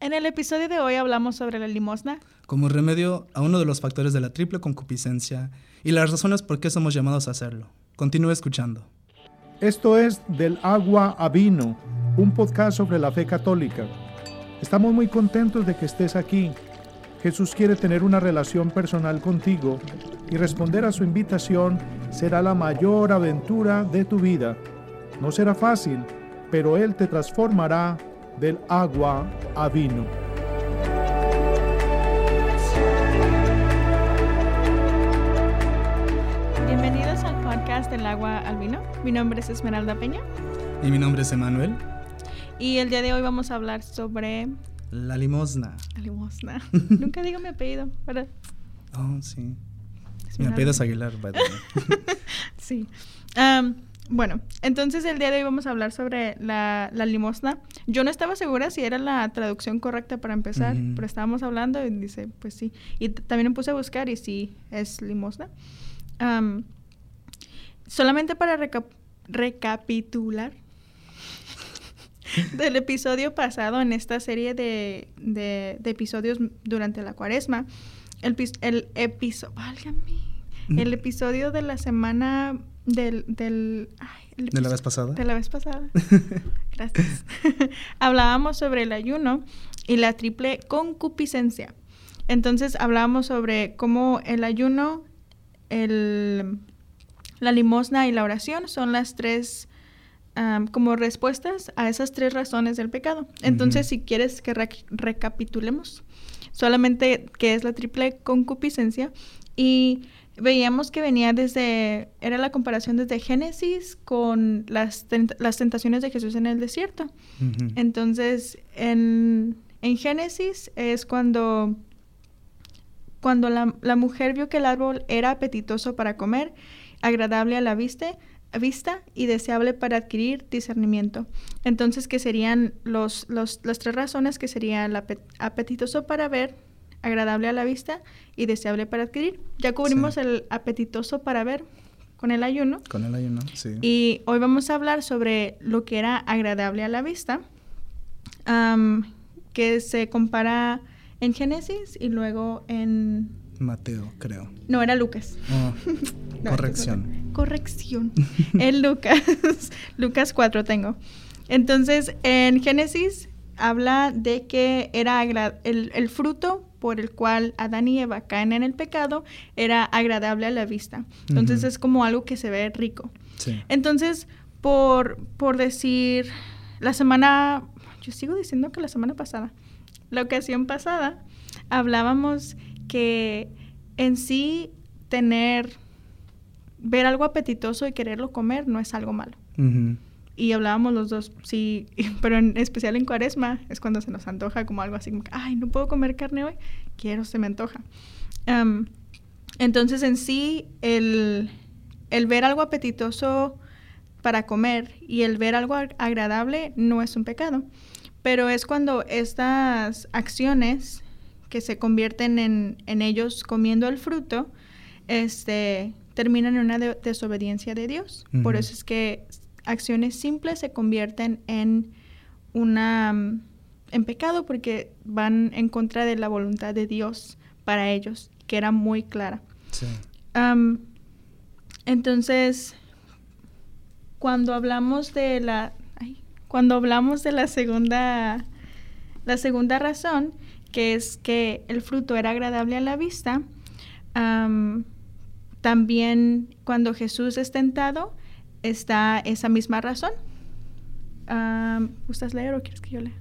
En el episodio de hoy hablamos sobre la limosna. Como remedio a uno de los factores de la triple concupiscencia y las razones por qué somos llamados a hacerlo. Continúe escuchando. Esto es Del agua a vino, un podcast sobre la fe católica. Estamos muy contentos de que estés aquí. Jesús quiere tener una relación personal contigo y responder a su invitación será la mayor aventura de tu vida. No será fácil, pero Él te transformará del agua a vino. Bienvenidos al podcast del agua al vino. Mi nombre es Esmeralda Peña. Y mi nombre es Emanuel. Y el día de hoy vamos a hablar sobre... La limosna. La limosna. Nunca digo mi apellido, ¿verdad? Oh, sí. Mi apellido es Aguilar, by Sí. Um, bueno, entonces el día de hoy vamos a hablar sobre la, limosna. Yo no estaba segura si era la traducción correcta para empezar, pero estábamos hablando y dice, pues sí. Y también me puse a buscar y sí, es limosna. solamente para recapitular del episodio pasado en esta serie de, de, episodios durante la cuaresma, el, el episodio, el episodio de la semana del... del ¿De la vez pasada? De la vez pasada. Gracias. hablábamos sobre el ayuno y la triple concupiscencia. Entonces hablábamos sobre cómo el ayuno, el, la limosna y la oración son las tres como respuestas a esas tres razones del pecado. Entonces, si quieres que recapitulemos solamente qué es la triple concupiscencia y veíamos que venía desde, era la comparación desde Génesis con las, las tentaciones de Jesús en el desierto. Entonces, en, en, Génesis es cuando, cuando la, la, mujer vio que el árbol era apetitoso para comer, agradable a la vista, vista y deseable para adquirir discernimiento. Entonces, que serían los, los, las tres razones que serían apetitoso para ver, agradable a la vista y deseable para adquirir. Ya cubrimos el apetitoso para ver con el ayuno. Con el ayuno, sí. Y hoy vamos a hablar sobre lo que era agradable a la vista, que se compara en Génesis y luego en... Mateo, creo. No, era Lucas. Oh, corrección. corrección. en Lucas. Lucas 4 tengo. Entonces, en Génesis habla de que era el, el, fruto por el cual Adán y Eva caen en el pecado era agradable a la vista. Entonces es como algo que se ve rico. Entonces, por, por decir, la semana, yo sigo diciendo que la semana pasada, la ocasión pasada, hablábamos que en sí tener, ver algo apetitoso y quererlo comer no es algo malo y hablábamos los dos, sí, pero en especial en cuaresma es cuando se nos antoja como algo así como que, ay, no puedo comer carne hoy, quiero, se me antoja. entonces en sí, el, el ver algo apetitoso para comer y el ver algo agradable no es un pecado, pero es cuando estas acciones que se convierten en, en ellos comiendo el fruto, este, terminan en una desobediencia de Dios. Por eso es que acciones simples se convierten en una mm, en pecado porque van en contra de la voluntad de Dios para ellos, que era muy clara. entonces, cuando hablamos de la cuando hablamos de la segunda la segunda razón, que es que el fruto era agradable a la vista, también cuando Jesús es tentado, está esa misma razón. ¿Gustas leer o quieres que yo lea?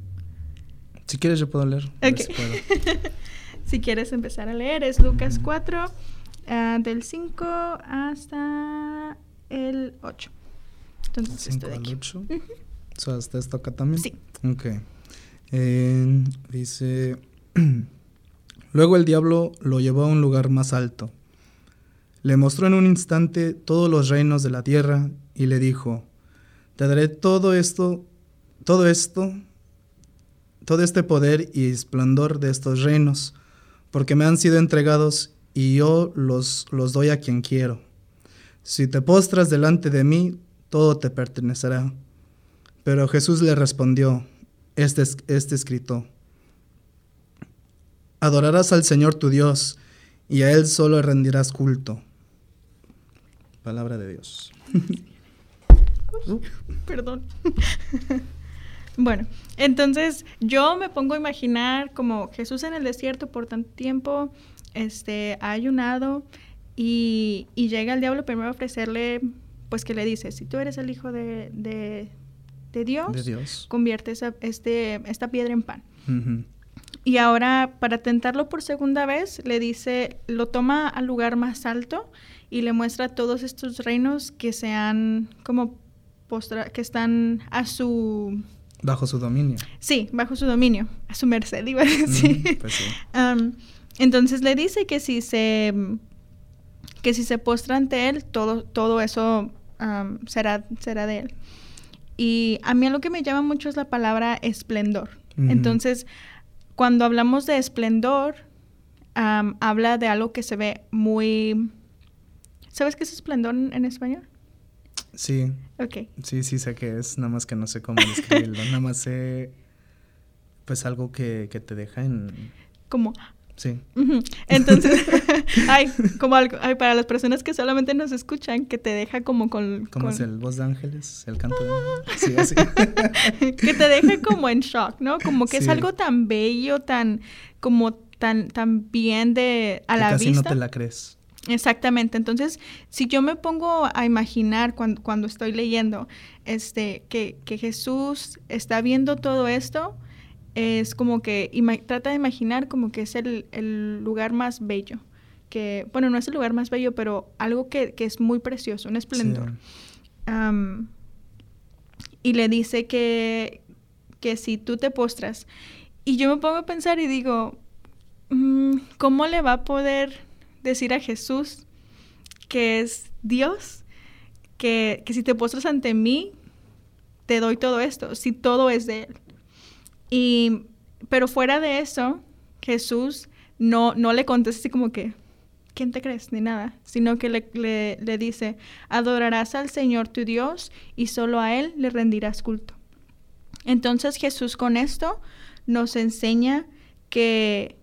Si quieres yo puedo leer. Si, quieres empezar a leer, es Lucas 4, ah, del 5 hasta el 8. Entonces, 5 al 8. ¿Hasta esto acá también? Sí. Ok. dice, luego el diablo lo llevó a un lugar más alto. Le mostró en un instante todos los reinos de la tierra y le dijo, te daré todo esto, todo esto, todo este poder y esplendor de estos reinos, porque me han sido entregados y yo los, los doy a quien quiero. Si te postras delante de mí, todo te pertenecerá. Pero Jesús le respondió, este, este escrito, Adorarás al Señor tu Dios, y a Él solo rendirás culto. Palabra de Dios. Perdón. bueno, entonces yo me pongo a imaginar como Jesús en el desierto por tanto tiempo, este, ha ayunado y, llega el diablo primero a ofrecerle, pues que le dice, si tú eres el hijo de, de, Dios, convierte esa, este, esta piedra en pan. Y ahora, para tentarlo por segunda vez, le dice, lo toma al lugar más alto y le muestra todos estos reinos que se han como postra que están a su bajo su dominio. Sí, bajo su dominio, a su merced, iba a decir. Pues entonces le dice que si se que si se postra ante él, todo, todo eso será, será de él. Y a mí lo que me llama mucho es la palabra esplendor. Entonces, cuando hablamos de esplendor, habla de algo que se ve muy... ¿Sabes qué es esplendor en, español? Sí. Ok. Sí, sí sé qué es, nada más que no sé cómo describirlo. nada más sé, pues algo que, que te deja en... Como Sí. Entonces, hay como algo, hay para las personas que solamente nos escuchan, que te deja como con... ¿Cómo es el voz de ángeles? El canto de... Sí, así. que te deja como en shock, ¿no? Como que es algo tan bello, tan, como tan, tan bien de a la casi vista. no te la crees. Exactamente. Entonces, si yo me pongo a imaginar cuando, cuando estoy leyendo, este, que, que Jesús está viendo todo esto, es como que trata de imaginar como que es el, lugar más bello. Que, bueno, no es el lugar más bello, pero algo que, es muy precioso, un esplendor. y le dice que, que si tú te postras. Y yo me pongo a pensar y digo, mm, ¿cómo le va a poder decir a Jesús que es Dios? Que, que si te postras ante mí, te doy todo esto, si todo es de Él. Y, pero fuera de eso, Jesús no, no le contesta así como que, ¿quién te crees? Ni nada, sino que le, le, le, dice, adorarás al Señor tu Dios y solo a Él le rendirás culto. Entonces Jesús con esto nos enseña que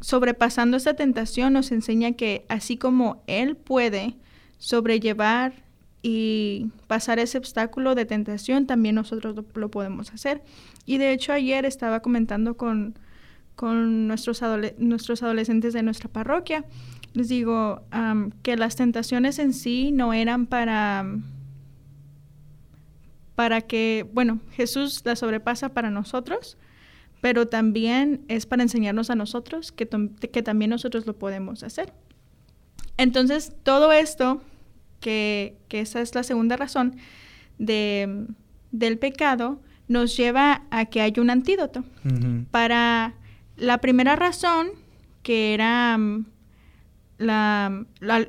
sobrepasando esta tentación nos enseña que así como Él puede sobrellevar y pasar ese obstáculo de tentación, también nosotros lo, podemos hacer. Y de hecho ayer estaba comentando con, con nuestros, nuestros adolescentes de nuestra parroquia, les digo que las tentaciones en sí no eran para, para que, bueno, Jesús las sobrepasa para nosotros, pero también es para enseñarnos a nosotros que, que también nosotros lo podemos hacer. Entonces, todo esto que, esa es la segunda razón de, del pecado, nos lleva a que hay un antídoto. Para la primera razón, que era mm, la,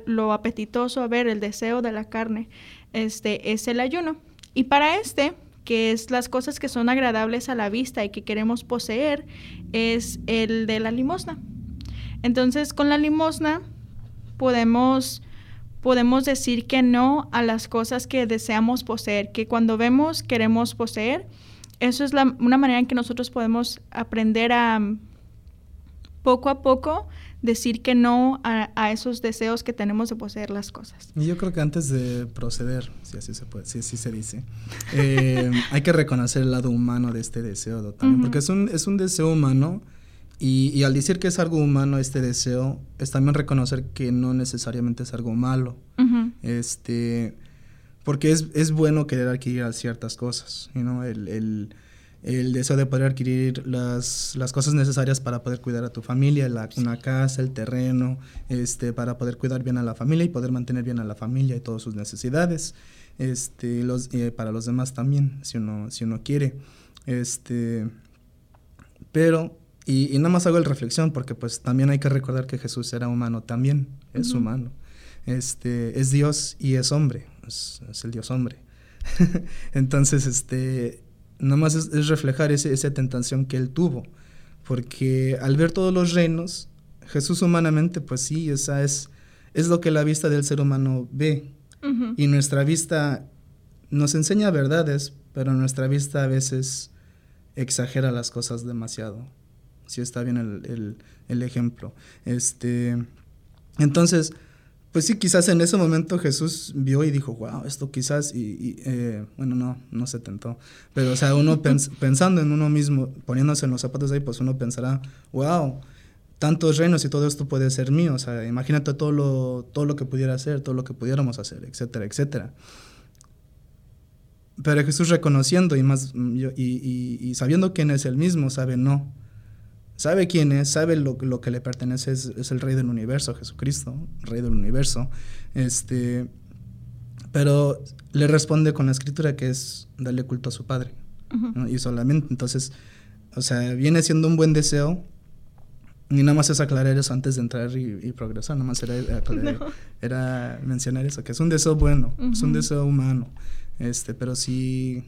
lo apetitoso, a ver, el deseo de la carne, este, es el ayuno. Y para este, que es las cosas que son agradables a la vista y que queremos poseer, es el de la limosna. Entonces, con la limosna podemos podemos decir que no a las cosas que deseamos poseer, que cuando vemos queremos poseer. Eso es una manera en que nosotros podemos aprender a poco a poco decir que no a, esos deseos que tenemos de poseer las cosas. Y yo creo que antes de proceder, si así se puede, si así se dice, eh, hay que reconocer el lado humano de este deseo también, porque es un, es un deseo humano y, al decir que es algo humano este deseo, es también reconocer que no necesariamente es algo malo. este, porque es, es, bueno querer adquirir ciertas cosas, ¿no? el, el, el, deseo de poder adquirir las, las, cosas necesarias para poder cuidar a tu familia, la, una casa, el terreno, este, para poder cuidar bien a la familia y poder mantener bien a la familia y todas sus necesidades. Este, los, eh, para los demás también, si uno, si uno quiere. Este, pero y, nada más hago el reflexión porque pues también hay que recordar que Jesús era humano también, es humano. Este, es Dios y es hombre, es, el Dios hombre. Entonces, este, nada más es, reflejar ese, esa tentación que él tuvo, porque al ver todos los reinos, Jesús humanamente, pues sí, esa es, es lo que la vista del ser humano ve. Y nuestra vista nos enseña verdades, pero nuestra vista a veces exagera las cosas demasiado sí está bien el, el ejemplo. Este, entonces, pues sí, quizás en ese momento Jesús vio y dijo, wow, esto quizás, y, eh, bueno, no, no se tentó, pero o sea, uno pensando en uno mismo, poniéndose en los zapatos de ahí, pues uno pensará, wow, tantos reinos y todo esto puede ser mío, o sea, imagínate todo lo, todo lo que pudiera hacer, todo lo que pudiéramos hacer, etcétera, etcétera. Pero Jesús reconociendo y, más, y, y, sabiendo quién es el mismo, sabe, no, sabe quién es, sabe lo, lo que le pertenece, es, el rey del universo, Jesucristo, rey del universo. Este, pero le responde con la escritura que es darle culto a su padre. Y solamente, entonces, o sea, viene siendo un buen deseo. Y nada más es aclarar eso antes de entrar y, progresar, nada más era, era, mencionar eso, que es un deseo bueno, es un deseo humano, este, pero sí,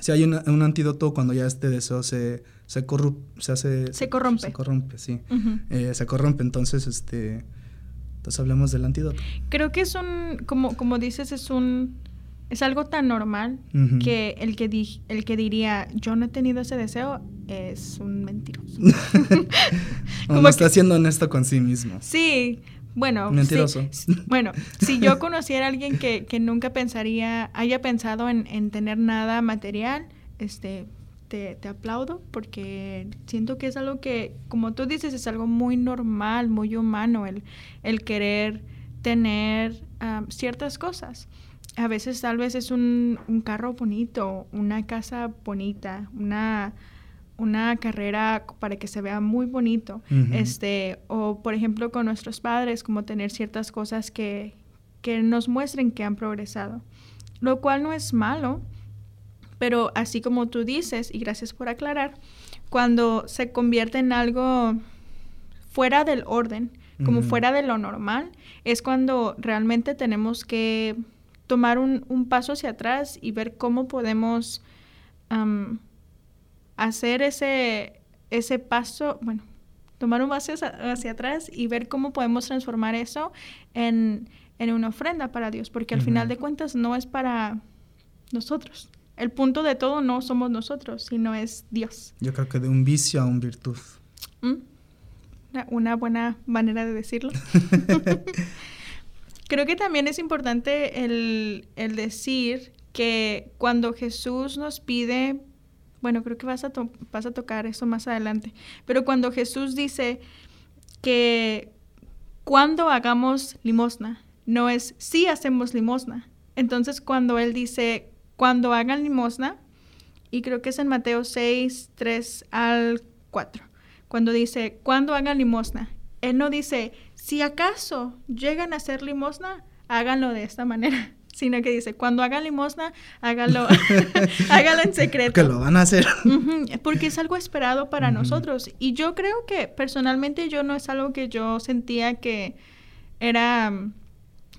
sí hay un antídoto cuando ya este deseo se, se, se hace... Se corrompe. Se corrompe, sí. Eh, se corrompe, entonces, este... Entonces hablemos del antídoto. Creo que es un, como, como dices, es un... Es algo tan normal que el que, di, el que diría, yo no he tenido ese deseo, es un mentiroso. como está siendo honesto con sí mismo. Sí, bueno, Mentiroso. bueno, si yo conociera a alguien que, que nunca pensaría, haya pensado en, en, tener nada material, este, te, aplaudo porque siento que es algo que, como tú dices, es algo muy normal, muy humano, el, el querer tener ciertas cosas. A veces tal vez es un, carro bonito, una casa bonita, una, una carrera para que se vea muy bonito. este, o por ejemplo con nuestros padres, como tener ciertas cosas que, que nos muestren que han progresado. Lo cual no es malo, pero así como tú dices, y gracias por aclarar, cuando se convierte en algo fuera del orden, como fuera de lo normal, es cuando realmente tenemos que tomar un, paso hacia atrás y ver cómo podemos hacer ese, ese paso, bueno, tomar un paso hacia, atrás y ver cómo podemos transformar eso en, una ofrenda para Dios, porque al final de cuentas no es para nosotros, el punto de todo no somos nosotros, sino es Dios. Yo creo que de un vicio a un virtud. ¿Mm? Una buena manera de decirlo. creo que también es importante el, decir que cuando Jesús nos pide, bueno, creo que vas a, vas a tocar eso más adelante, pero cuando Jesús dice que cuando hagamos limosna, no es si hacemos limosna. Entonces cuando Él dice cuando hagan limosna, y creo que es en Mateo 6, 3 al 4, cuando dice, cuando hagan limosna. Él no dice, si acaso llegan a hacer limosna, háganlo de esta manera, sino que dice, cuando hagan limosna, háganlo, háganlo en secreto. Que lo van a hacer. porque es algo esperado para nosotros. Y yo creo que personalmente yo no es algo que yo sentía que era mm,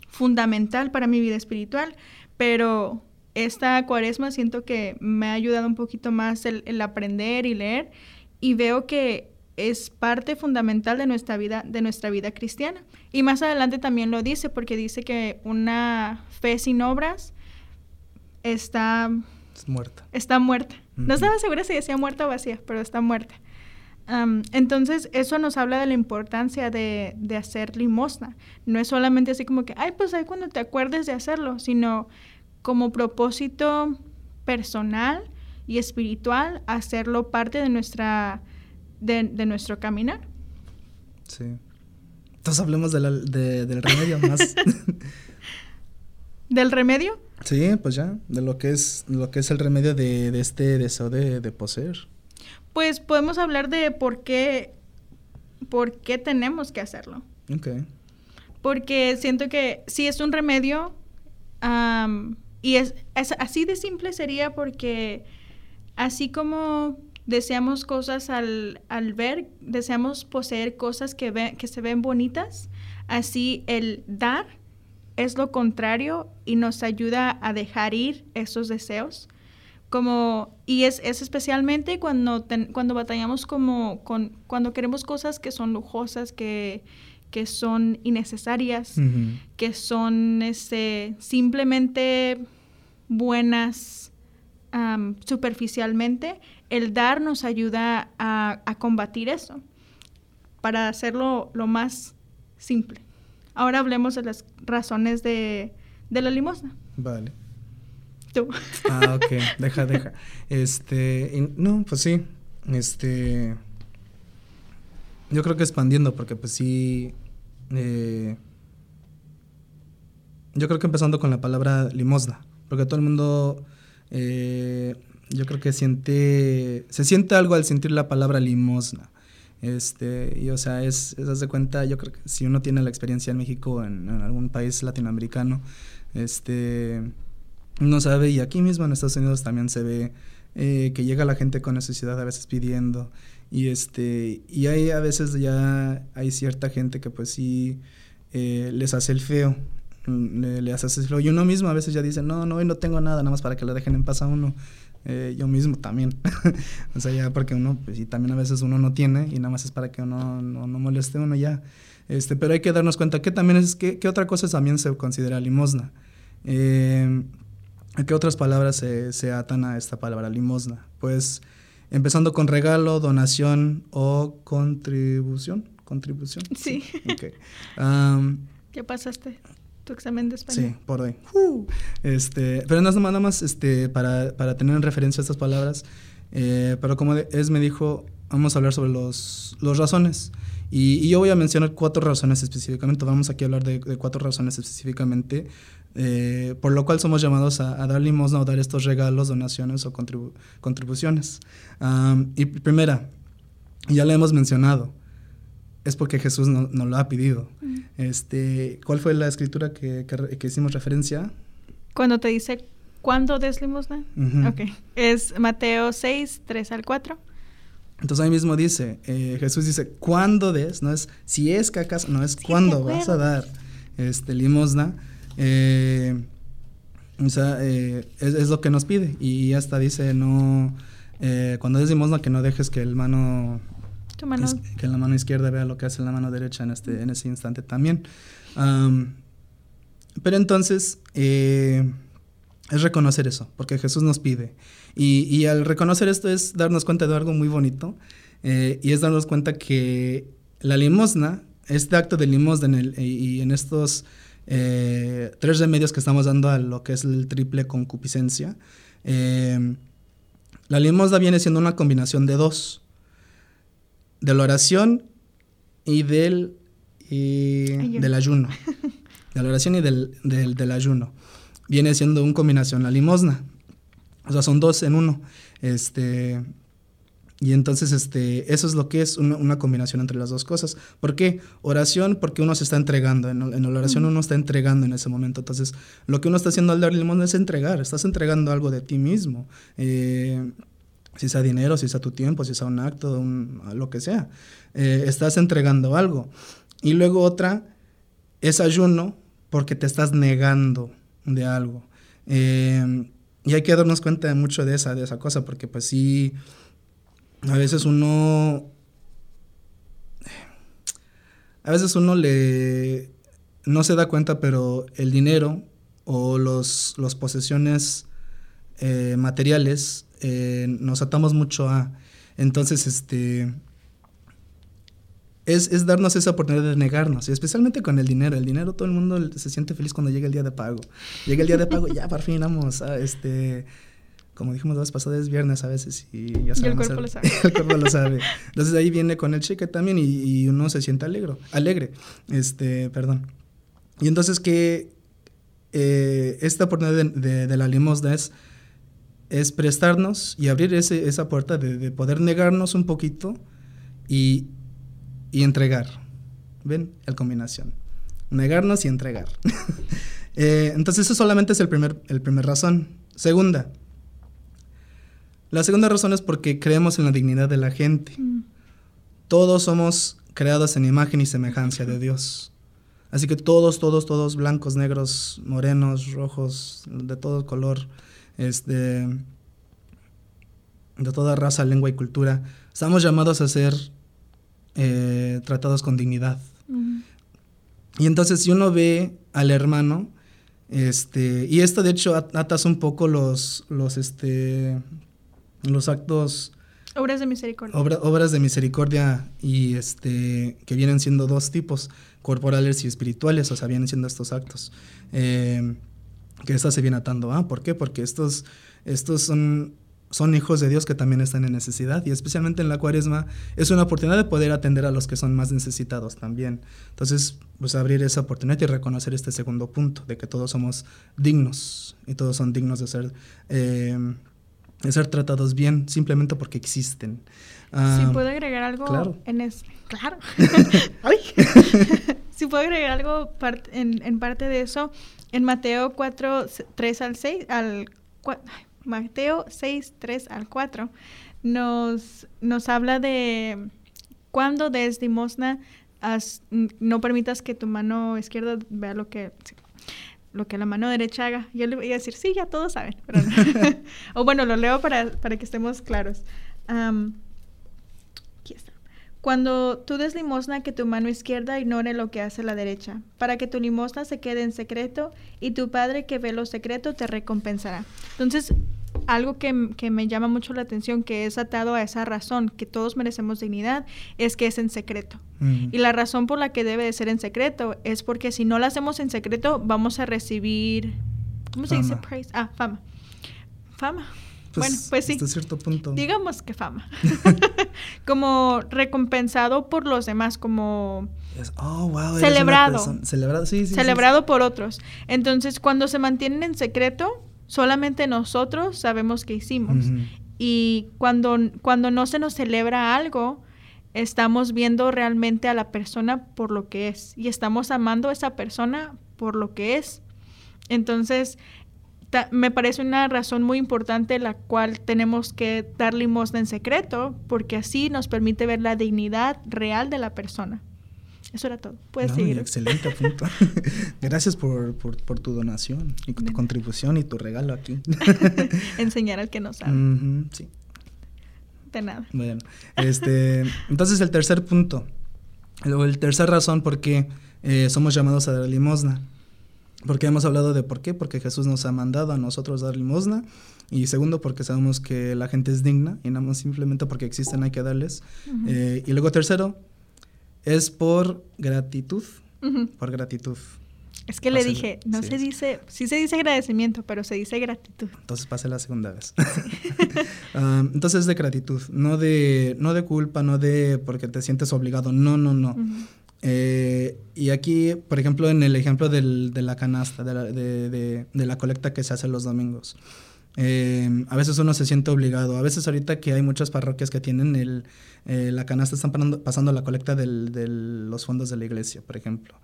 fundamental para mi vida espiritual, pero esta cuaresma siento que me ha ayudado un poquito más el, aprender y leer y veo que es parte fundamental de nuestra vida de nuestra vida cristiana. Y más adelante también lo dice porque dice que una fe sin obras está muerta. está muerta. No estaba segura si decía muerta o vacía pero está muerta. Entonces eso nos habla de la importancia de, de hacer limosna. No es solamente así como que ay pues ahí cuando te acuerdes de hacerlo sino como propósito personal y espiritual hacerlo parte de nuestra de, nuestro caminar. Sí. Entonces hablemos del remedio más. ¿Del remedio? Sí, pues ya, de lo que es, lo que es el remedio de, este deseo de, de, poseer. Pues podemos hablar de por qué, por qué tenemos que hacerlo. Ok. Porque siento que si es un remedio, y es, así de simple sería porque así como deseamos cosas al, ver, deseamos poseer cosas que, que se ven bonitas, así el dar es lo contrario y nos ayuda a dejar ir esos deseos. Como, y es, especialmente cuando, cuando batallamos como con, cuando queremos cosas que son lujosas, que, que son innecesarias, que son este, simplemente buenas superficialmente, el dar nos ayuda a, combatir eso, para hacerlo lo más simple. Ahora hablemos de las razones de, de la limosna. Vale. Tú. Ah, ok, deja, deja. Este, no, pues sí, este, yo creo que expandiendo, porque pues sí, eh, yo creo que empezando con la palabra limosna, porque todo el mundo, eh, yo creo que siente, se siente algo al sentir la palabra limosna. Este, y o sea, es, es de cuenta, yo creo que si uno tiene la experiencia en México, en, algún país latinoamericano, este, uno sabe, y aquí mismo en Estados Unidos también se ve eh, que llega la gente con necesidad a veces pidiendo, y este, y hay a veces ya hay cierta gente que pues sí eh, les hace el feo, le, le hace el feo. Y uno mismo a veces ya dice, no, no, hoy no tengo nada, nada más para que lo dejen en paz a uno. Eh, yo mismo también. o sea, ya porque uno, pues sí, también a veces uno no tiene y nada más es para que uno no, no moleste uno ya. Este, pero hay que darnos cuenta que también es, que, que otra cosa también se considera limosna. Eh, ¿Qué otras palabras se, se atan a esta palabra limosna? Pues Empezando con regalo, donación o contribución. ¿Contribución? Sí. Okay. ¿Qué pasaste? ¿Tu examen de español? Sí, por ahí. este, pero no es nada más este, para, para tener en referencia estas palabras. Eh, pero como es me dijo, vamos a hablar sobre los, los razones. Y, yo voy a mencionar cuatro razones específicamente. Vamos aquí a hablar de, de cuatro razones específicamente eh, por lo cual somos llamados a, dar limosna o dar estos regalos, donaciones o contribuciones. y primera, ya lo hemos mencionado, es porque Jesús nos no lo ha pedido. Mm. Este, ¿Cuál fue la escritura que, que, hicimos referencia? Cuando te dice, ¿cuándo des limosna? Es Mateo 6, 3 al 4. Entonces ahí mismo dice, eh, Jesús dice, ¿cuándo des? No es si es que acaso, no es cuándo vas a dar este, limosna. Eh, o sea, eh, es, lo que nos pide. Y hasta dice, no, eh, cuando decimos no, que no dejes que el mano, que la mano izquierda vea lo que hace la mano derecha en, este, en ese instante también. pero entonces, es reconocer eso, porque Jesús nos pide. Y, y, al reconocer esto es darnos cuenta de algo muy bonito, y es darnos cuenta que la limosna, este acto de limosna en el, y en estos eh, tres remedios que estamos dando a lo que es el triple concupiscencia. Eh, la limosna viene siendo una combinación de dos, de la oración y del, del ayuno. De la oración y del, del, del ayuno. Viene siendo una combinación la limosna. O sea, son dos en uno. Este, y entonces este, eso es lo que es una, combinación entre las dos cosas. ¿Por qué? Oración, porque uno se está entregando. En, la oración uno está entregando en ese momento. Entonces, lo que uno está haciendo al dar limón es entregar. Estás entregando algo de ti mismo. Eh, si sea dinero, si sea tu tiempo, si sea un acto, lo que sea. Eh, estás entregando algo. Y luego otra es ayuno porque te estás negando de algo. Eh, y hay que darnos cuenta de mucho de esa, de esa cosa, porque pues sí a veces uno... A veces uno le... No se da cuenta, pero el dinero o los, los posesiones eh, materiales eh, nos atamos mucho a... Entonces, este... Es, es, darnos esa oportunidad de negarnos, y especialmente con el dinero. El dinero, todo el mundo se siente feliz cuando llega el día de pago. Llega el día de pago, ya por fin vamos a este como dijimos la vez pasada, es viernes a veces y ya sabemos. el cuerpo lo sabe. el cuerpo lo sabe. Entonces ahí viene con el cheque también y, uno se siente alegre, alegre. Este, perdón. Y entonces que eh, esta oportunidad de, la limosna es, es prestarnos y abrir ese, esa puerta de, poder negarnos un poquito y, y entregar. ¿Ven? La combinación. Negarnos y entregar. eh, entonces eso solamente es el primer, el primer razón. Segunda, la segunda razón es porque creemos en la dignidad de la gente. Mm. Todos somos creados en imagen y semejanza de Dios. Así que todos, todos, todos, blancos, negros, morenos, rojos, de todo color, este, de toda raza, lengua y cultura, estamos llamados a ser eh, tratados con dignidad. Y entonces si uno ve al hermano, Este, y esto de hecho atas un poco los, los, este, los actos... Obras de misericordia. obras de misericordia y este, que vienen siendo dos tipos, corporales y espirituales, o sea, vienen siendo estos actos. Eh, que esta se viene atando. ¿Ah? ¿Por qué? Porque estos, estos son son hijos de Dios que también están en necesidad y especialmente en la cuaresma es una oportunidad de poder atender a los que son más necesitados también. Entonces, pues abrir esa oportunidad y reconocer este segundo punto, de que todos somos dignos y todos son dignos de ser, eh, de ser tratados bien simplemente porque existen. si puedo agregar algo claro. en eso. Claro. si puedo agregar algo en, en, parte de eso, en Mateo 4, 3 al 6, al 4, Mateo 6, 3 al 4, nos, nos habla de cuando des limosna, no permitas que tu mano izquierda vea lo que, lo que la mano derecha haga. Yo le voy a decir, sí, ya todos saben. o bueno, lo leo para, para que estemos claros. Cuando tú des limosna, que tu mano izquierda ignore lo que hace la derecha, para que tu limosna se quede en secreto y tu Padre que ve lo secreto te recompensará. Entonces, algo que, me llama mucho la atención, que es atado a esa razón, que todos merecemos dignidad, es que es en secreto. Y la razón por la que debe de ser en secreto es porque si no lo hacemos en secreto, vamos a recibir, ¿cómo se dice? Praise? Ah, fama. Fama. Pues, bueno, pues sí. Hasta cierto punto. Digamos que fama. como recompensado por los demás, como oh, wow, celebrado. Celebrado, sí, sí. Celebrado por otros. Entonces, cuando se mantienen en secreto, solamente nosotros sabemos qué hicimos. Y cuando, cuando no se nos celebra algo, estamos viendo realmente a la persona por lo que es y estamos amando a esa persona por lo que es. Entonces, me parece una razón muy importante la cual tenemos que dar limosna en secreto, porque así nos permite ver la dignidad real de la persona. Eso era todo. Puedes seguir. Excelente punto. Gracias por, tu donación y tu contribución y tu regalo aquí. Enseñar al que no sabe. sí. De nada. Bueno, este, entonces el tercer punto, el, el tercer razón por qué eh, somos llamados a dar limosna porque hemos hablado de por qué, porque Jesús nos ha mandado a nosotros dar limosna. Y segundo, porque sabemos que la gente es digna y no simplemente porque existen hay que darles. Eh, y luego tercero, es por gratitud. Por gratitud. Es que le dije, no se dice, sí se dice agradecimiento, pero se dice gratitud. Entonces pase la segunda vez. Ah, entonces de gratitud, no de, no de culpa, no de porque te sientes obligado, no, no, no. Eh, y aquí, por ejemplo, en el ejemplo del, de la canasta, de la, de, de, la, colecta que se hace los domingos. Eh, a veces uno se siente obligado. A veces ahorita que hay muchas parroquias que tienen el, eh, la canasta, están pasando, la colecta de los fondos de la iglesia, por ejemplo.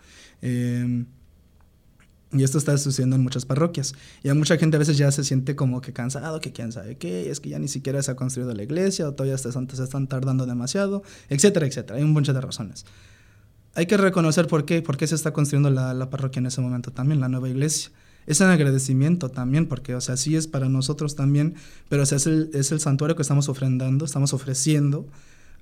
y esto está sucediendo en muchas parroquias. Y a mucha gente a veces ya se siente como que cansado, que quién sabe qué, es que ya ni siquiera se ha construido la iglesia, o todavía se están tardando demasiado, etcétera, etcétera. Hay un montón de razones hay que reconocer por qué, por qué se está construyendo la, parroquia en ese momento también, la nueva iglesia. Es un agradecimiento también, porque, o sea, sí es para nosotros también, pero es, el, es el santuario que estamos ofrendando, estamos ofreciendo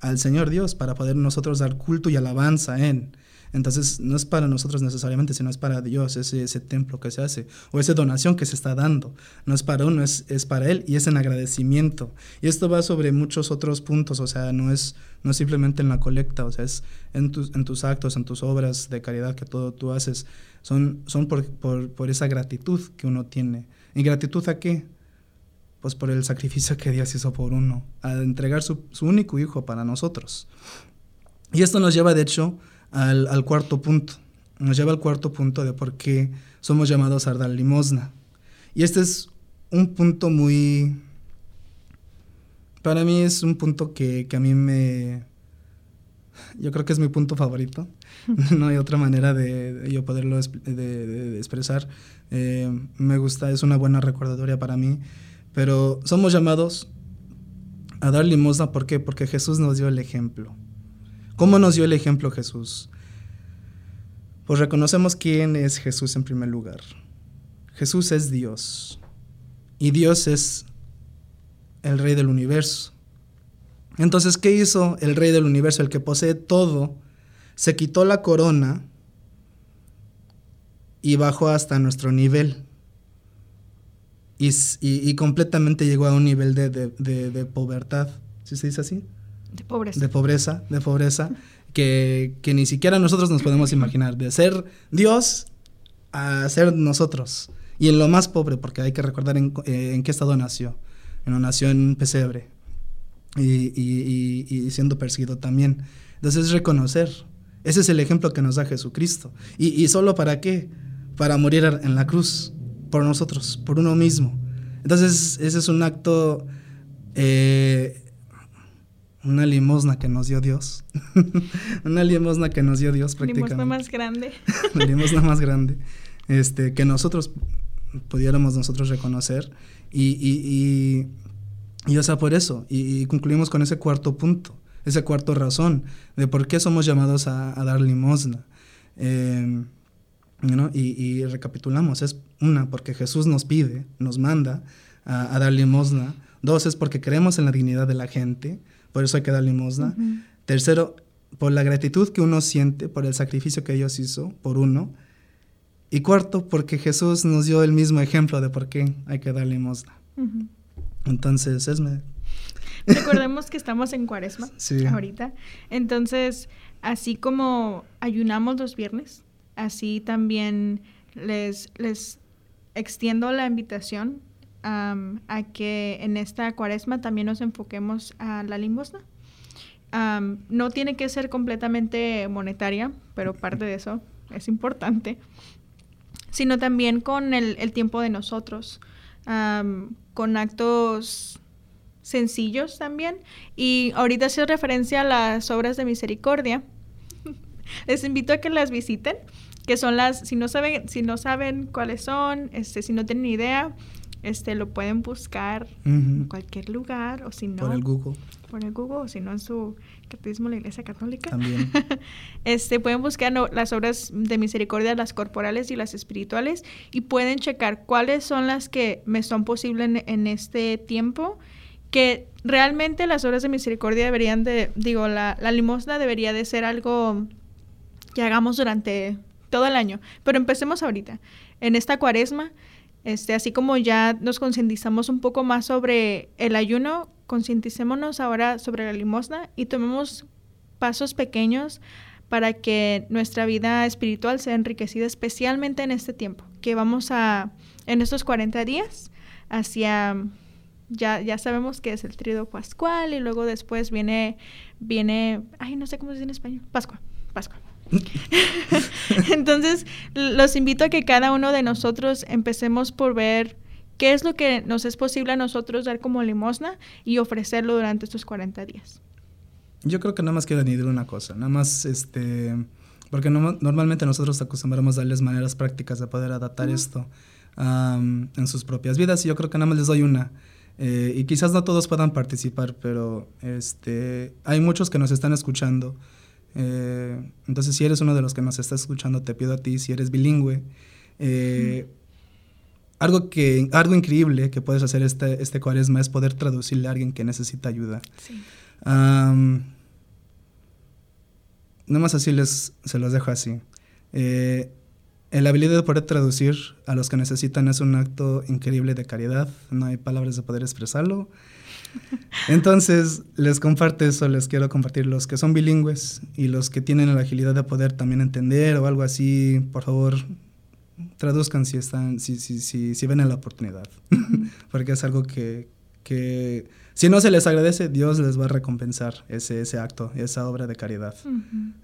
al Señor Dios para poder nosotros dar culto y alabanza en. Entonces, no es para nosotros necesariamente, sino es para Dios, ese, templo que se hace, o esa donación que se está dando. No es para uno, es, es para Él y es en agradecimiento. Y esto va sobre muchos otros puntos, o sea, no es, no simplemente en la colecta, o sea, es en tus, en tus actos, en tus obras de caridad que todo tú haces. Son, son por, por, por esa gratitud que uno tiene. ¿Y gratitud a qué? Pues por el sacrificio que Dios hizo por uno, a entregar su, su único hijo para nosotros. Y esto nos lleva, de hecho, al, cuarto punto. Nos lleva al cuarto punto de por qué somos llamados a dar limosna. Y este es un punto muy... Para mí es un punto que, a mí me... Yo creo que es mi punto favorito. no hay otra manera de, yo poderlo de, expresar. Eh, me gusta, es una buena recordatoria para mí. Pero somos llamados a dar limosna. ¿Por qué? Porque Jesús nos dio el ejemplo. ¿Cómo nos dio el ejemplo Jesús? Pues reconocemos quién es Jesús en primer lugar. Jesús es Dios y Dios es el rey del universo. Entonces, ¿qué hizo el rey del universo, el que posee todo? Se quitó la corona y bajó hasta nuestro nivel. Y, completamente llegó a un nivel de, de, de, ¿sí se dice así? De pobreza. De pobreza, de pobreza, que, que, ni siquiera nosotros nos podemos imaginar, de ser Dios a ser nosotros. Y en lo más pobre, porque hay que recordar en, eh, qué estado nació. No nació en pesebre y, y, y, siendo perseguido también. Entonces es reconocer. Ese es el ejemplo que nos da Jesucristo. ¿Y, solo para qué? Para morir en la cruz, por nosotros, por uno mismo. Entonces ese es un acto, eh, una limosna que nos dio Dios. una limosna que nos dio Dios prácticamente. Limosna más grande. la limosna más grande. Este, que nosotros pudiéramos nosotros reconocer y, y, y, o sea, por eso, y, concluimos con ese cuarto punto, esa cuarta razón de por qué somos llamados a, dar limosna. Eh, y, recapitulamos, es una, porque Jesús nos pide, nos manda a, dar limosna. Dos, es porque creemos en la dignidad de la gente, por eso hay que dar limosna. Tercero, por la gratitud que uno siente por el sacrificio que ellos hizo por uno. Y cuarto, porque Jesús nos dio el mismo ejemplo de por qué hay que dar limosna. Entonces, Esme. Recordemos que estamos en cuaresma ahorita. Entonces, así como ayunamos los viernes, así también les, les extiendo la invitación a que en esta cuaresma también nos enfoquemos a la limosna. no tiene que ser completamente monetaria, pero parte de eso es importante sino también con el, tiempo de nosotros, con actos sencillos también. Y ahorita hace referencia a las obras de misericordia. Les invito a que las visiten, que son las, si no saben, si no saben cuáles son, este, si no tienen idea, este, lo pueden buscar en cualquier lugar o si no... Por el Google. Por el Google o si no en su catecismo de la Iglesia Católica. También. este, pueden buscar las obras de misericordia, las corporales y las espirituales y pueden checar cuáles son las que me son posibles en, este tiempo que realmente las obras de misericordia deberían de, digo, la, la limosna debería de ser algo que hagamos durante todo el año, pero empecemos ahorita, en esta cuaresma, este, así como ya nos concientizamos un poco más sobre el ayuno, concienticémonos ahora sobre la limosna y tomemos pasos pequeños para que nuestra vida espiritual sea enriquecida, especialmente en este tiempo, que vamos a, en estos 40 días, hacia, ya, ya sabemos que es el tríodo pascual y luego después viene, viene, ay, no sé cómo se dice en español, Pascua, Pascua. Entonces, los invito a que cada uno de nosotros empecemos por ver qué es lo que nos es posible a nosotros dar como limosna y ofrecerlo durante estos 40 días. Yo creo que nada más quiero añadir una cosa, nada más este, porque normalmente nosotros acostumbramos a darles maneras prácticas de poder adaptar esto en sus propias vidas y yo creo que nada más les doy una. Eh, y quizás no todos puedan participar, pero este, hay muchos que nos están escuchando eh, entonces, si eres uno de los que nos está escuchando, te pido a ti, si eres bilingüe, eh, algo, que, algo increíble que puedes hacer este, este cuaresma es poder traducirle a alguien que necesita ayuda. Sí. nada más así les, se los dejo así. Eh, la habilidad de poder traducir a los que necesitan es un acto increíble de caridad. No hay palabras de poder expresarlo. Entonces, les comparto eso, les quiero compartir los que son bilingües y los que tienen la agilidad de poder también entender o algo así, por favor, traduzcan si están, si, si, si, si ven la oportunidad, porque es algo que, que, si no se les agradece, Dios les va a recompensar ese, ese acto, esa obra de caridad.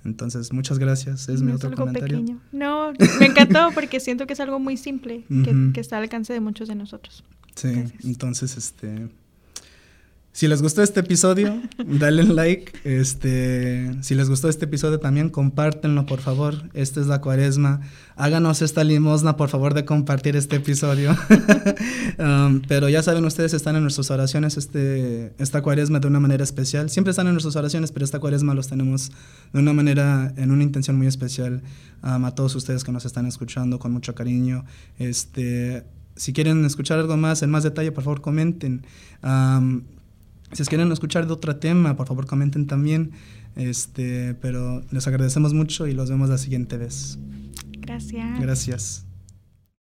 Entonces, muchas gracias, es mi otro comentario. Pequeño. No, me encantó porque siento que es algo muy simple, que, que, está al alcance de muchos de nosotros. Sí, entonces, este... Si les gustó este episodio, dale like. Este, si les gustó este episodio también, compártenlo, por favor. Esta es la cuaresma. Háganos esta limosna, por favor, de compartir este episodio. Um, pero ya saben, ustedes están en nuestras oraciones este, esta cuaresma de una manera especial. Siempre están en nuestras oraciones, pero esta cuaresma los tenemos de una manera, en una intención muy especial. Um, a todos ustedes que nos están escuchando con mucho cariño. Este, si quieren escuchar algo más en más detalle, por favor, comenten. Um, si quieren escuchar de otro tema, por favor comenten también. Este, pero les agradecemos mucho y los vemos la siguiente vez. Gracias. Gracias.